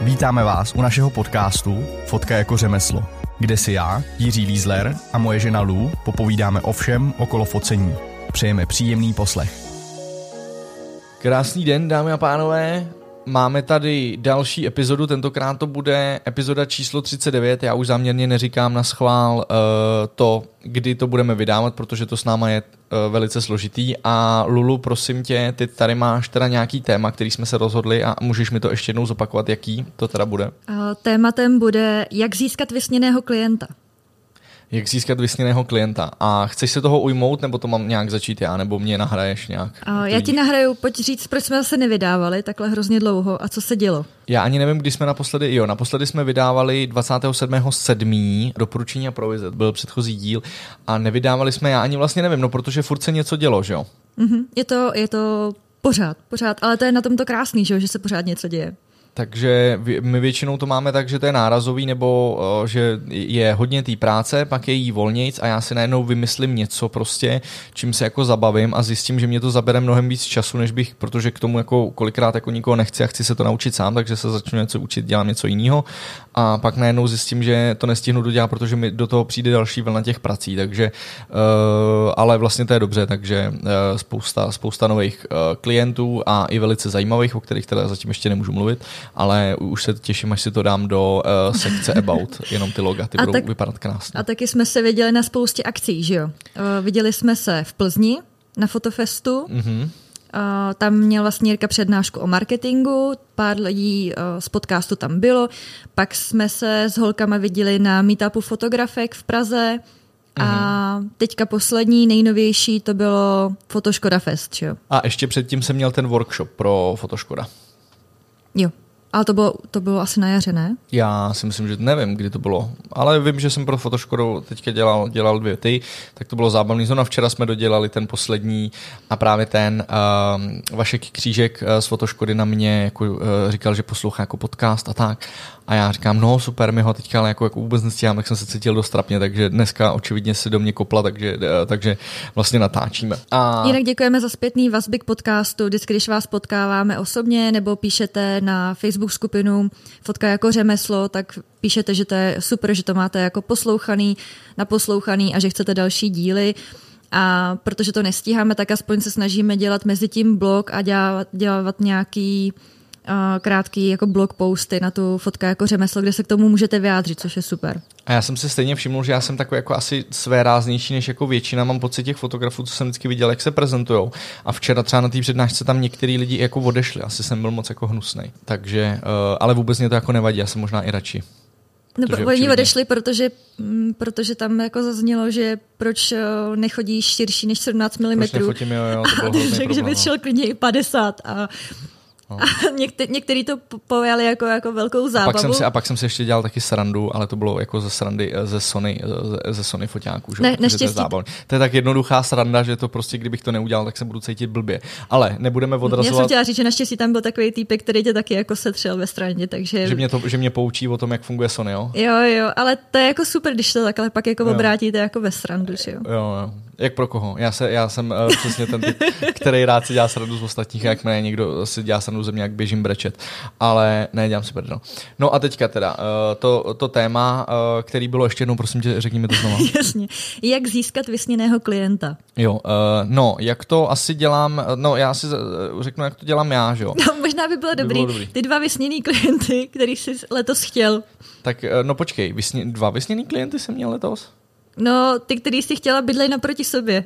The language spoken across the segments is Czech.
Vítáme vás u našeho podcastu Fotka jako řemeslo, kde si já, Jiří Lízler a moje žena Lou popovídáme o všem okolo focení. Přejeme příjemný poslech. Krásný den, dámy a pánové. Máme tady další epizodu, tentokrát to bude epizoda číslo 39. Já už záměrně neříkám na schvál uh, to, kdy to budeme vydávat, protože to s náma je uh, velice složitý. A Lulu, prosím tě, ty tady máš teda nějaký téma, který jsme se rozhodli a můžeš mi to ještě jednou zopakovat, jaký to teda bude? Uh, tématem bude, jak získat vysněného klienta jak získat vysněného klienta. A chceš se toho ujmout, nebo to mám nějak začít já, nebo mě nahraješ nějak? A já ti nahraju, pojď říct, proč jsme zase nevydávali takhle hrozně dlouho a co se dělo. Já ani nevím, kdy jsme naposledy, jo, naposledy jsme vydávali 27.7. doporučení a provize, byl předchozí díl a nevydávali jsme, já ani vlastně nevím, no protože furt se něco dělo, že jo? Mm-hmm. Je to, je to pořád, pořád, ale to je na tom to krásný, že, jo? že se pořád něco děje. Takže my většinou to máme tak, že to je nárazový, nebo uh, že je hodně té práce, pak je jí volnějc a já si najednou vymyslím něco prostě, čím se jako zabavím a zjistím, že mě to zabere mnohem víc času, než bych, protože k tomu jako kolikrát jako nikoho nechci a chci se to naučit sám, takže se začnu něco učit, dělám něco jiného. A pak najednou zjistím, že to nestihnu dodělat, protože mi do toho přijde další vlna těch prací, takže uh, ale vlastně to je dobře, takže uh, spousta, spousta nových klientů a i velice zajímavých, o kterých teda zatím ještě nemůžu mluvit ale už se těším, až si to dám do uh, sekce About, jenom ty loga, ty a budou tak, vypadat krásně. A taky jsme se viděli na spoustě akcí, že jo? Uh, viděli jsme se v Plzni na Fotofestu, mm-hmm. Uh, tam měl vlastně Jirka přednášku o marketingu, pár lidí uh, z podcastu tam bylo, pak jsme se s holkama viděli na meetupu fotografek v Praze a mhm. teďka poslední, nejnovější, to bylo Fotoškoda Fest, jo? A ještě předtím jsem měl ten workshop pro Fotoškoda. Jo, ale to bylo, to bylo asi na jaře, ne? Já si myslím, že nevím, kdy to bylo. Ale vím, že jsem pro Fotoškodu teďka dělal, dělal dvě ty, tak to bylo zábavný. Zóna včera jsme dodělali ten poslední a právě ten uh, Vašek Křížek uh, z Fotoškody na mě jako, uh, říkal, že poslouchá jako podcast a tak. A já říkám, no super, mi ho teďka ale jako, jako vůbec nestíhám, tak jsem se cítil dost trapně, takže dneska očividně se do mě kopla, takže, eh, takže vlastně natáčíme. A... Jinak děkujeme za zpětný vazby k podcastu, vždycky, když vás potkáváme osobně nebo píšete na Facebook skupinu Fotka jako řemeslo, tak píšete, že to je super, že to máte jako poslouchaný, naposlouchaný a že chcete další díly. A protože to nestíháme, tak aspoň se snažíme dělat mezi tím blog a dělat, dělat nějaký krátký jako blog posty na tu fotka jako řemeslo, kde se k tomu můžete vyjádřit, což je super. A já jsem si stejně všiml, že já jsem takový jako asi své ráznější než jako většina. Mám pocit těch fotografů, co jsem vždycky viděl, jak se prezentují. A včera třeba na té přednášce tam některý lidi jako odešli. Asi jsem byl moc jako hnusný. Takže, uh, ale vůbec mě to jako nevadí, já jsem možná i radši. No, oni odešli, protože, mm, protože tam jako zaznělo, že proč uh, nechodí širší než 17 mm. Proč nefotím, jo, jo, to bylo a řekl, že by no. šel klidně i 50 a No. A někte, některý to pojali jako, jako velkou zábavu. A pak, jsem si, a pak jsem si ještě dělal taky srandu, ale to bylo jako ze srandy ze Sony, eh, ze Sony foťáků. Že? Ne. To je, to je tak jednoduchá sranda, že to prostě, kdybych to neudělal, tak se budu cítit blbě. Ale nebudeme odrazovat. Já jsem chtěla říct, že naštěstí tam byl takový týpek, který tě taky jako setřel ve straně, takže... Že mě, to, že mě poučí o tom, jak funguje Sony, jo? Jo, jo, ale to je jako super, když to takhle pak jako jo. obrátíte jako ve srandu, že jo? Jo, jo. Jak pro koho? Já, se, já jsem uh, přesně ten typ, který rád si dělá srandu z ostatních, jak mě někdo si dělá srandu ze mě, jak běžím brečet. Ale ne, dělám si prdel. No a teďka teda, uh, to, to téma, uh, který bylo ještě jednou, prosím tě, řekni mi to znovu. Jasně. Jak získat vysněného klienta? Jo, uh, no, jak to asi dělám, no já si řeknu, jak to dělám já, že jo. No, možná by bylo, by dobrý, bylo dobrý. Ty dva vysněný klienty, který jsi letos chtěl. Tak, no počkej, vysně, dva vysněný klienty jsem měl letos? No, ty, který jsi chtěla bydlet naproti sobě.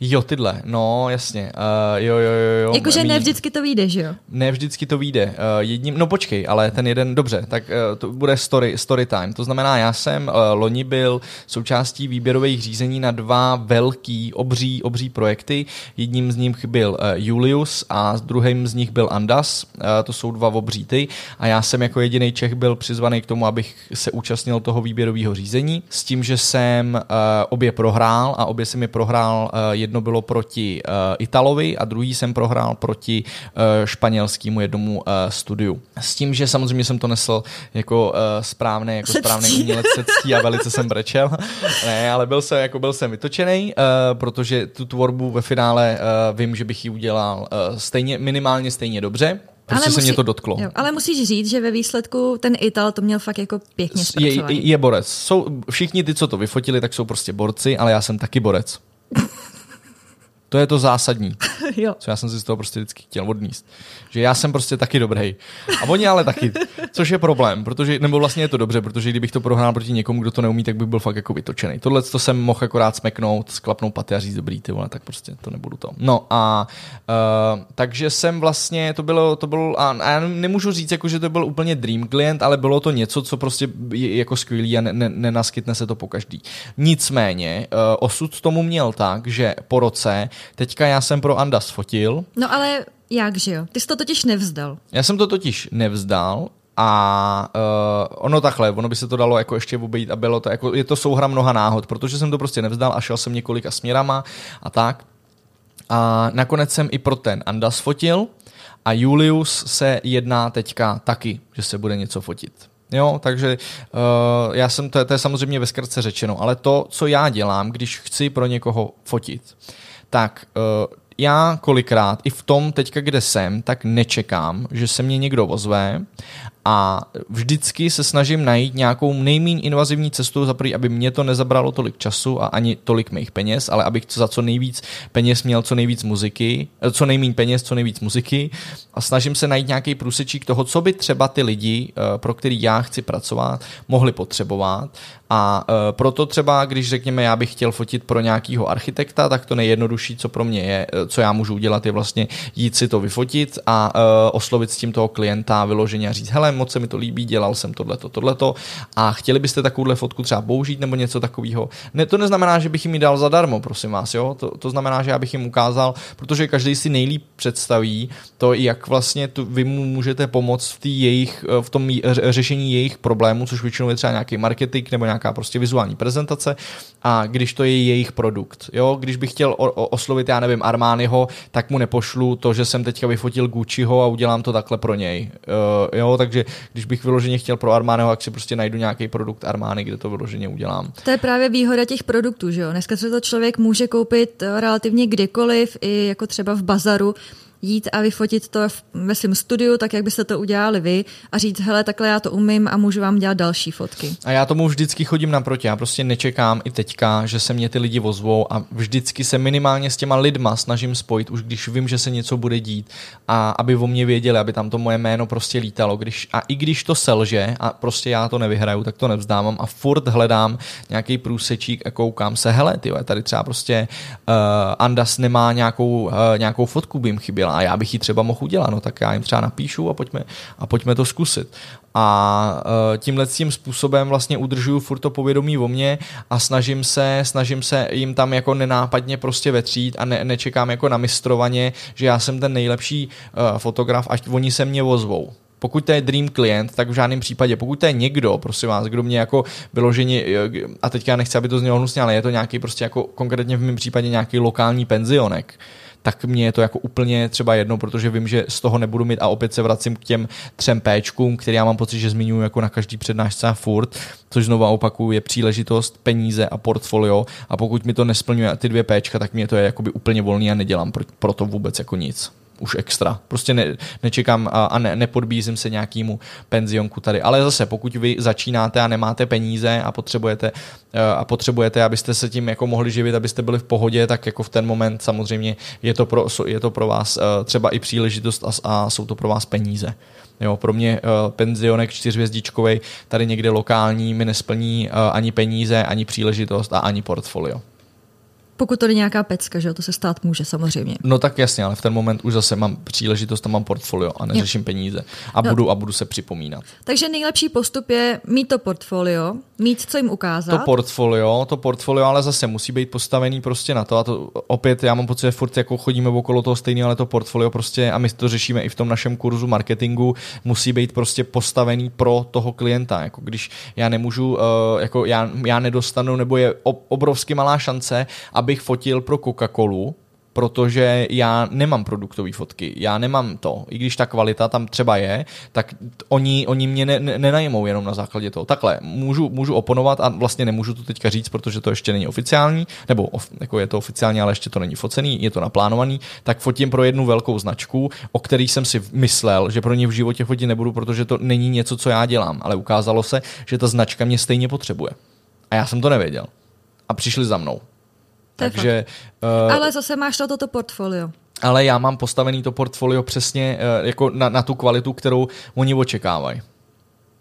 Jo, tyhle, no jasně, uh, jo, jo, jo. jo Jakože ne vždycky to vyjde, že jo? Ne vždycky to vyjde. Uh, jedním, no počkej, ale ten jeden, dobře, tak uh, to bude story, story time. To znamená, já jsem uh, loni byl součástí výběrových řízení na dva velký, obří, obří projekty. Jedním z nich byl uh, Julius a druhým z nich byl Andas. Uh, to jsou dva obří ty. A já jsem jako jediný Čech byl přizvaný k tomu, abych se účastnil toho výběrového řízení. S tím, že jsem uh, obě prohrál a obě jsem mi prohrál uh, jedno bylo proti uh, Italovi a druhý jsem prohrál proti uh, španělskému jednomu studiu. S tím, že samozřejmě jsem to nesl jako správné, jako správný umělec ctí a velice jsem brečel. ne, ale byl jsem, jako byl jsem vytočený, protože tu tvorbu ve finále vím, že bych ji udělal stejně, minimálně stejně dobře Prostě ale se musí, mě to dotklo. Jo, ale musíš říct, že ve výsledku ten Ital to měl fakt jako pěkně zpracovaný. Je, je borec. Jsou, všichni ty, co to vyfotili, tak jsou prostě borci, ale já jsem taky borec. To je to zásadní, jo. co já jsem si z toho prostě vždycky chtěl odníst. Že já jsem prostě taky dobrý. A oni ale taky. Což je problém, protože, nebo vlastně je to dobře, protože kdybych to prohrál proti někomu, kdo to neumí, tak bych byl fakt jako vytočený. Tohle to jsem mohl akorát smeknout, sklapnout paty a říct dobrý, ty vole, tak prostě to nebudu to. No a uh, takže jsem vlastně, to bylo, to bylo, a, a já nemůžu říct, jako, že to byl úplně dream klient, ale bylo to něco, co prostě je jako skvělý a ne, ne, nenaskytne se to po každý. Nicméně, uh, osud tomu měl tak, že po roce Teďka já jsem pro Andas fotil. No ale jak, že jo? Ty jsi to totiž nevzdal. Já jsem to totiž nevzdal a uh, ono takhle, ono by se to dalo jako ještě obejít a bylo to, jako, je to souhra mnoha náhod, protože jsem to prostě nevzdal a šel jsem několika směrama a tak. A nakonec jsem i pro ten Andas fotil a Julius se jedná teďka taky, že se bude něco fotit. Jo, takže uh, já jsem, to je, to je samozřejmě ve zkratce řečeno, ale to, co já dělám, když chci pro někoho fotit, tak uh, já kolikrát i v tom teďka, kde jsem, tak nečekám, že se mě někdo ozve a vždycky se snažím najít nějakou nejméně invazivní cestu, za aby mě to nezabralo tolik času a ani tolik mých peněz, ale abych za co nejvíc peněz měl co nejvíc muziky, eh, co nejméně peněz, co nejvíc muziky. A snažím se najít nějaký průsečík toho, co by třeba ty lidi, eh, pro který já chci pracovat, mohli potřebovat. A uh, proto třeba, když řekněme, já bych chtěl fotit pro nějakého architekta, tak to nejjednodušší, co pro mě je, co já můžu udělat, je vlastně jít si to vyfotit a oslovit s tím toho klienta vyloženě a říct, hele, moc se mi to líbí, dělal jsem tohleto, tohleto a chtěli byste takovouhle fotku třeba použít nebo něco takového. Ne, to neznamená, že bych jim ji dal zadarmo, prosím vás, jo? To, to znamená, že já bych jim ukázal, protože každý si nejlíp představí to, jak vlastně tu, vy mu můžete pomoct v, tý jejich, v tom řešení jejich problémů, což většinou je třeba nějaký marketing nebo nějaká prostě vizuální prezentace a když to je jejich produkt. Jo? Když bych chtěl o, o, oslovit, já nevím, Armányho, tak mu nepošlu to, že jsem teďka vyfotil Gucciho a udělám to takhle pro něj. Uh, jo? Takže když bych vyloženě chtěl pro Armányho, tak si prostě najdu nějaký produkt Armány, kde to vyloženě udělám. To je právě výhoda těch produktů, že jo? Dneska se to člověk může koupit relativně kdykoliv, i jako třeba v bazaru, jít a vyfotit to ve svém studiu, tak jak byste to udělali vy a říct, hele, takhle já to umím a můžu vám dělat další fotky. A já tomu vždycky chodím naproti, já prostě nečekám i teďka, že se mě ty lidi vozvou a vždycky se minimálně s těma lidma snažím spojit, už když vím, že se něco bude dít a aby o mě věděli, aby tam to moje jméno prostě lítalo. Když, a i když to selže a prostě já to nevyhraju, tak to nevzdávám a furt hledám nějaký průsečík a koukám se, hele, ty tady třeba prostě uh, Andas nemá nějakou, uh, nějakou fotku, by jim chyběla a já bych ji třeba mohl udělat, no tak já jim třeba napíšu a pojďme, a pojďme to zkusit. A uh, tímhle tím způsobem vlastně udržuju furt to povědomí o mě a snažím se, snažím se jim tam jako nenápadně prostě vetřít a ne, nečekám jako na mistrovaně, že já jsem ten nejlepší uh, fotograf, ať oni se mě ozvou pokud to je dream klient, tak v žádném případě, pokud to je někdo, prosím vás, kdo mě jako vyloženě, a teďka nechci, aby to znělo hnusně, ale je to nějaký prostě jako konkrétně v mém případě nějaký lokální penzionek, tak mě je to jako úplně třeba jedno, protože vím, že z toho nebudu mít a opět se vracím k těm třem Pčkům, které já mám pocit, že zmiňuji jako na každý přednášce a furt, což znovu opakuju, je příležitost, peníze a portfolio. A pokud mi to nesplňuje ty dvě Pčka, tak mě to je jakoby úplně volný a nedělám pro to vůbec jako nic už extra. Prostě ne, nečekám a, a ne, nepodbízím se nějakému penzionku tady. Ale zase, pokud vy začínáte a nemáte peníze a potřebujete, eh, a potřebujete, abyste se tím jako mohli živit, abyste byli v pohodě, tak jako v ten moment samozřejmě je to pro, je to pro vás eh, třeba i příležitost a, a jsou to pro vás peníze. Jo, pro mě uh, penzionek čtyřvězdičkový tady někde lokální mi nesplní ani peníze, ani příležitost a ani portfolio. Pokud to je nějaká pecka, že to se stát může samozřejmě. No tak jasně, ale v ten moment už zase mám příležitost a mám portfolio a neřeším jo. peníze a no. budu a budu se připomínat. Takže nejlepší postup je mít to portfolio, mít co jim ukázat. To portfolio, to portfolio ale zase musí být postavený prostě na to a to opět já mám pocit, že furt jako chodíme okolo toho stejného, ale to portfolio prostě a my to řešíme i v tom našem kurzu marketingu, musí být prostě postavený pro toho klienta. Jako když já nemůžu, uh, jako já, já nedostanu, nebo je obrovsky malá šance, aby abych fotil pro Coca-Colu, protože já nemám produktové fotky, já nemám to. I když ta kvalita tam třeba je, tak oni, oni mě ne, ne, nenajmou jenom na základě toho. Takhle, můžu, můžu oponovat a vlastně nemůžu to teďka říct, protože to ještě není oficiální, nebo of, jako je to oficiální, ale ještě to není focený, je to naplánovaný, tak fotím pro jednu velkou značku, o který jsem si myslel, že pro ně v životě fotit nebudu, protože to není něco, co já dělám, ale ukázalo se, že ta značka mě stejně potřebuje. A já jsem to nevěděl. A přišli za mnou. Takže, uh, ale zase máš na toto portfolio. Ale já mám postavený to portfolio přesně uh, jako na, na tu kvalitu, kterou oni očekávají.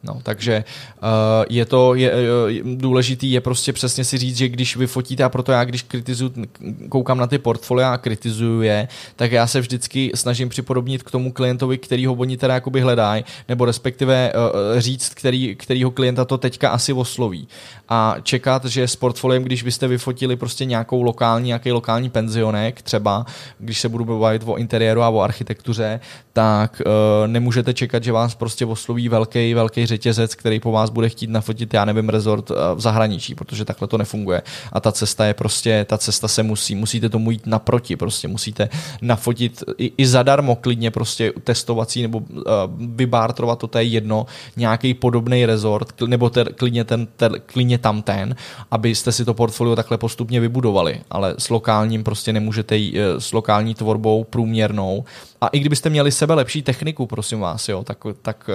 No, takže uh, je to je, je, důležitý je prostě přesně si říct, že když vy fotíte a proto já když kritizuju, koukám na ty portfolia a kritizuju je, tak já se vždycky snažím připodobnit k tomu klientovi, který ho oni teda jakoby hledají, nebo respektive uh, říct, který, kterýho klienta to teďka asi osloví. A čekat, že s portfoliem, když byste vyfotili prostě nějakou lokální, nějaký lokální penzionek, třeba když se budu bavit o interiéru a o architektuře, tak uh, nemůžete čekat, že vás prostě osloví velký, velký řetězec, který po vás bude chtít nafotit, já nevím, rezort eh, v zahraničí, protože takhle to nefunguje. A ta cesta je prostě, ta cesta se musí, musíte tomu jít naproti, prostě musíte nafotit i, i zadarmo klidně prostě testovací nebo uh, vybártrovat, to, to je jedno, nějaký podobný rezort, nebo ter, klidně, ten, ter, klidně tam ten, abyste si to portfolio takhle postupně vybudovali, ale s lokálním prostě nemůžete jít, eh, s lokální tvorbou průměrnou a i kdybyste měli sebe lepší techniku, prosím vás, jo, tak, tak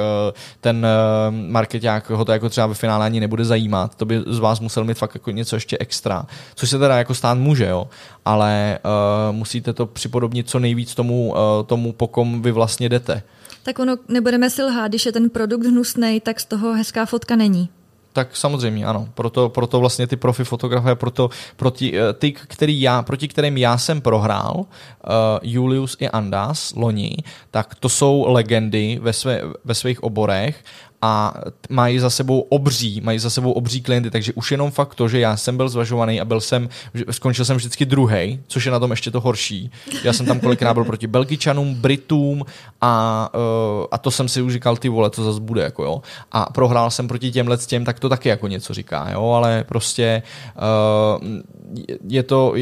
ten marketák ho to jako třeba ve finále ani nebude zajímat, to by z vás musel mít fakt jako něco ještě extra, což se teda jako stát může, jo, ale uh, musíte to připodobnit co nejvíc tomu, uh, tomu pokom vy vlastně jdete. Tak ono, nebudeme si lhát, když je ten produkt hnusný, tak z toho hezká fotka není. Tak samozřejmě, ano. Proto, proto vlastně ty profi fotografie, proto proti, eh, ty, který já, proti kterým já jsem prohrál, uh, Julius i Andas loni, tak to jsou legendy ve, své, ve svých oborech a mají za sebou obří, mají za sebou obří klienty, takže už jenom fakt to, že já jsem byl zvažovaný a byl jsem, skončil jsem vždycky druhý, což je na tom ještě to horší. Já jsem tam kolikrát byl proti Belgičanům, Britům a, uh, a to jsem si už říkal, ty vole, to zase bude, jako jo. A prohrál jsem proti těmhle těm, tak to taky jako něco říká, jo, ale prostě uh, je to,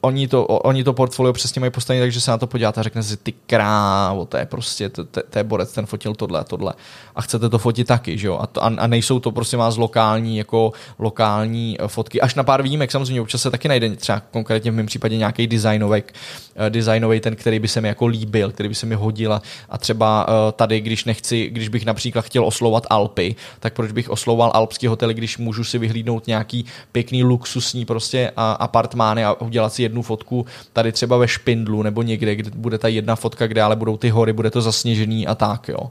oni to, oni to portfolio přesně mají postavit, takže se na to podíváte a řekne si, ty krávo, to je prostě, to, to, to je borec, ten fotil tohle a tohle. A chcete to fotit taky, že jo? A, to, a, a nejsou to prostě vás lokální, jako lokální eh, fotky. Až na pár výjimek, samozřejmě občas se taky najde třeba konkrétně v mém případě nějaký designovek, uh, designový ten, který by se mi jako líbil, který by se mi hodil a, třeba uh, tady, když nechci, když bych například chtěl oslovat Alpy, tak proč bych oslovoval alpský hotel, když můžu si vyhlídnout nějaký pěkný luxusní prostě apartmány a udělat si jednu fotku tady třeba ve Špindlu nebo někde, kde bude ta jedna fotka, kde ale budou ty hory, bude to zasněžený a tak, jo.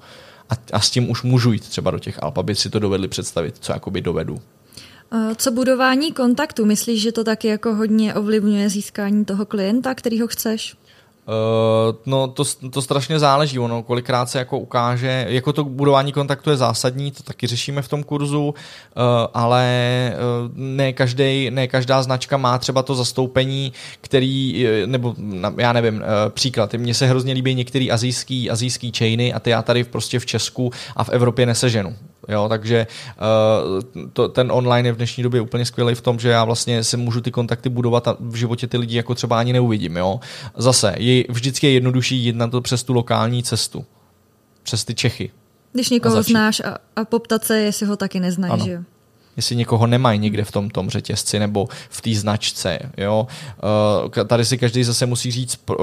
A, a s tím už můžu jít třeba do těch Alp, aby si to dovedli představit, co jakoby dovedu. Co budování kontaktu? Myslíš, že to taky jako hodně ovlivňuje získání toho klienta, kterýho chceš? Uh, no to, to strašně záleží, ono kolikrát se jako ukáže, jako to budování kontaktu je zásadní, to taky řešíme v tom kurzu, uh, ale uh, ne, každý, ne každá značka má třeba to zastoupení, který, nebo já nevím, příklad, mně se hrozně líbí některý azijský, azijský chainy a ty já tady prostě v Česku a v Evropě neseženu. Jo, takže uh, to, ten online je v dnešní době úplně skvělý v tom, že já vlastně si můžu ty kontakty budovat a v životě ty lidi jako třeba ani neuvidím. Jo. Zase, je, vždycky je jednodušší jít na to přes tu lokální cestu. Přes ty Čechy. Když někoho znáš a, a poptat se, jestli ho taky neznají, že jo? Jestli někoho nemají někde v tom, tom řetězci nebo v té značce. Jo? Uh, tady si každý zase musí říct uh,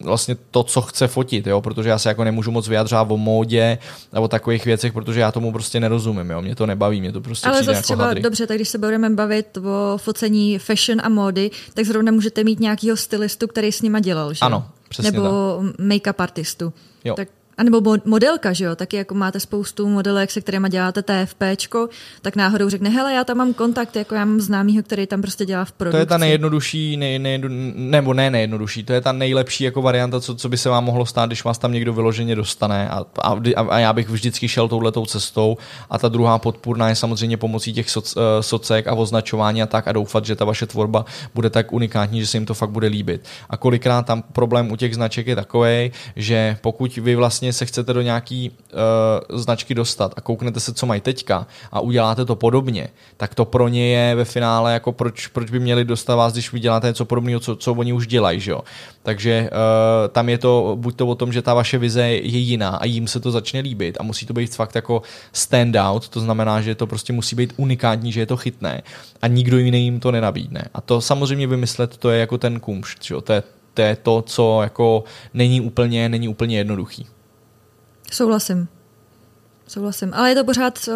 vlastně to, co chce fotit, jo? protože já se jako nemůžu moc vyjadřovat o módě nebo takových věcech, protože já tomu prostě nerozumím. Jo? Mě to nebaví, mě to prostě Ale zase jako třeba, hadry. dobře, tak když se budeme bavit o focení fashion a módy, tak zrovna můžete mít nějakého stylistu, který s nima dělal, že? Ano, přesně Nebo tak. make-up artistu. Jo. Tak a nebo modelka, že jo, taky jako máte spoustu modelek, se kterými děláte TFPčko, tak náhodou řekne, hele, já tam mám kontakt, jako já mám známýho, který tam prostě dělá v produkci. To je ta nejjednodušší, nej, nej, nebo ne nejjednodušší, to je ta nejlepší jako varianta, co, co by se vám mohlo stát, když vás tam někdo vyloženě dostane a, a, a já bych vždycky šel touhletou cestou a ta druhá podpůrná je samozřejmě pomocí těch soc, uh, socek a označování a tak a doufat, že ta vaše tvorba bude tak unikátní, že se jim to fakt bude líbit. A kolikrát tam problém u těch značek je takový, že pokud vy vlastně vlastně se chcete do nějaký uh, značky dostat a kouknete se, co mají teďka a uděláte to podobně, tak to pro ně je ve finále jako proč, proč by měli dostat vás, když vy děláte něco podobného, co, co oni už dělají, že jo. Takže uh, tam je to buď to o tom, že ta vaše vize je jiná a jim se to začne líbit a musí to být fakt jako stand out, to znamená, že to prostě musí být unikátní, že je to chytné a nikdo jiný jim to nenabídne. A to samozřejmě vymyslet, to je jako ten kumšt, že jo? To je to, co jako není úplně, není úplně jednoduchý. Souhlasím. Souhlasím. Ale je to pořád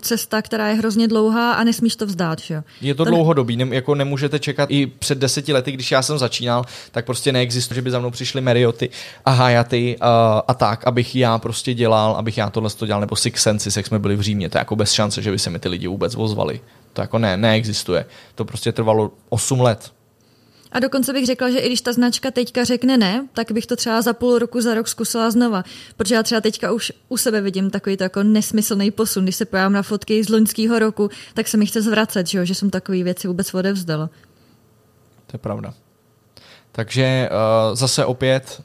cesta, která je hrozně dlouhá a nesmíš to vzdát. Že? Je to, to dlouhodobý, ne, jako nemůžete čekat i před deseti lety, když já jsem začínal, tak prostě neexistuje, že by za mnou přišly Marioty a Hayaty a, a tak, abych já prostě dělal, abych já tohle to dělal, nebo Six Senses, jak jsme byli v Římě, to je jako bez šance, že by se mi ty lidi vůbec ozvali. To jako ne, neexistuje. To prostě trvalo 8 let. A dokonce bych řekla, že i když ta značka teďka řekne ne, tak bych to třeba za půl roku, za rok zkusila znova. Protože já třeba teďka už u sebe vidím takový to jako nesmyslný posun. Když se pojám na fotky z loňského roku, tak se mi chce zvracet, že, jo? že jsem takové věci vůbec odevzdala. To je pravda. Takže uh, zase opět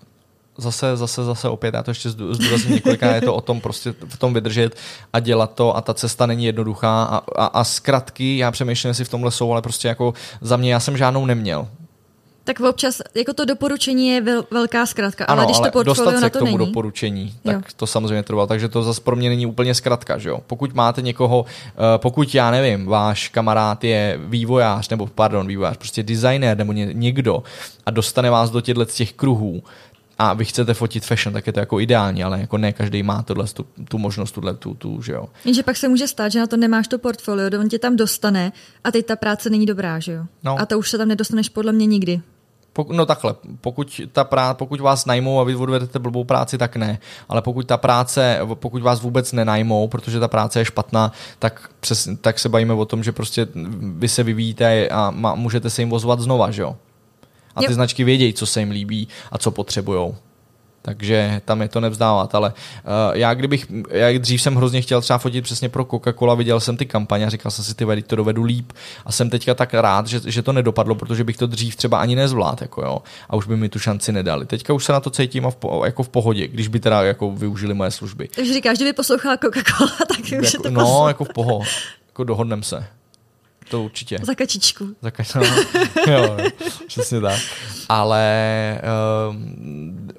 zase, zase, zase opět, já to ještě zdůrazním několikrát, je to o tom prostě v tom vydržet a dělat to a ta cesta není jednoduchá a, a, a zkratky, já přemýšlím, jestli v tomhle jsou, ale prostě jako za mě já jsem žádnou neměl tak občas jako to doporučení je vel, velká zkratka, ano, ale když ale to portfolio dostat se na to k tomu není. doporučení, tak jo. to samozřejmě trvalo. Takže to zase pro mě není úplně zkratka, že jo. Pokud máte někoho, eh, pokud já nevím, váš kamarád je vývojář, nebo pardon, vývojář, prostě designer nebo někdo a dostane vás do těchto těch kruhů, a vy chcete fotit fashion, tak je to jako ideální, ale jako ne každý má tohle, tu, tu možnost, tuhle, tu, tu, že jo. Jenže pak se může stát, že na to nemáš to portfolio, on tě tam dostane a teď ta práce není dobrá, že jo. No. A to už se tam nedostaneš podle mě nikdy. Pokud, no takhle, pokud, ta prá, pokud vás najmou a vy odvedete blbou práci, tak ne. Ale pokud ta práce, pokud vás vůbec nenajmou, protože ta práce je špatná, tak, přes, tak se bavíme o tom, že prostě vy se vyvíjíte a má, můžete se jim ozvat znova, že jo? A ty jo. značky vědějí, co se jim líbí a co potřebujou takže tam je to nevzdávat, ale uh, já kdybych, jak dřív jsem hrozně chtěl třeba fotit přesně pro Coca-Cola, viděl jsem ty kampaně a říkal jsem si, ty to dovedu líp a jsem teďka tak rád, že, že to nedopadlo, protože bych to dřív třeba ani nezvládl, jako jo, a už by mi tu šanci nedali. Teďka už se na to cítím a v, jako v pohodě, když by teda jako využili moje služby. Takže říkáš, že by poslouchala Coca-Cola, tak už jako, je to No, jako v poho, jako dohodnem se to určitě. Za kačičku. Za kačičku, no. jo, přesně tak. Ale uh,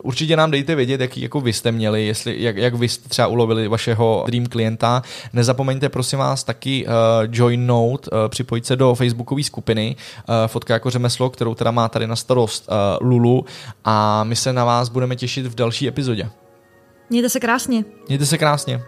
určitě nám dejte vědět, jaký jako vy jste měli, jestli, jak, jak vy jste třeba ulovili vašeho dream klienta. Nezapomeňte prosím vás taky uh, join note, uh, připojit se do facebookové skupiny uh, Fotka jako řemeslo, kterou teda má tady na starost uh, Lulu a my se na vás budeme těšit v další epizodě. Mějte se krásně. Mějte se krásně.